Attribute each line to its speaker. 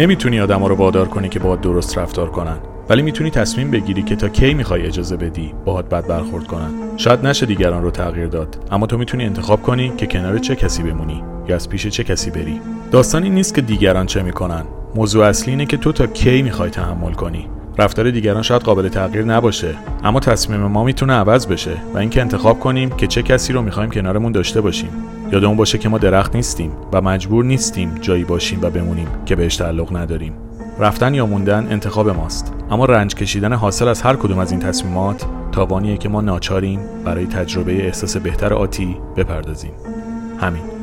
Speaker 1: نمی‌تونی آدما رو وادار کنی که باهات درست رفتار کنن. ولی می‌تونی تصمیم بگیری که تا کی می‌خوای اجازه بدی باهات بد برخورد کنن. شاید نشه دیگران رو تغییر داد اما تو می‌تونی انتخاب کنی که کنار چه کسی بمونی یا از پیش چه کسی بری. داستانی نیست که دیگران چه می‌کنن. موضوع اصلی اینه که تو تا کی می‌خوای تحمل کنی. رفتار دیگران شاید قابل تغییر نباشه اما تصمیم ما می‌تونه عوض بشه و اینکه انتخاب کنیم که چه کسی رو می‌خوایم کنارمون داشته باشیم. یادمون باشه که ما درخت نیستیم و مجبور نیستیم جایی باشیم و بمونیم که بهش تعلق نداریم. رفتن یا موندن انتخاب ماست. اما رنج کشیدن حاصل از هر کدوم از این تصمیمات تاوانیه که ما ناچاریم برای تجربه احساس بهتر آتی بپردازیم. همین.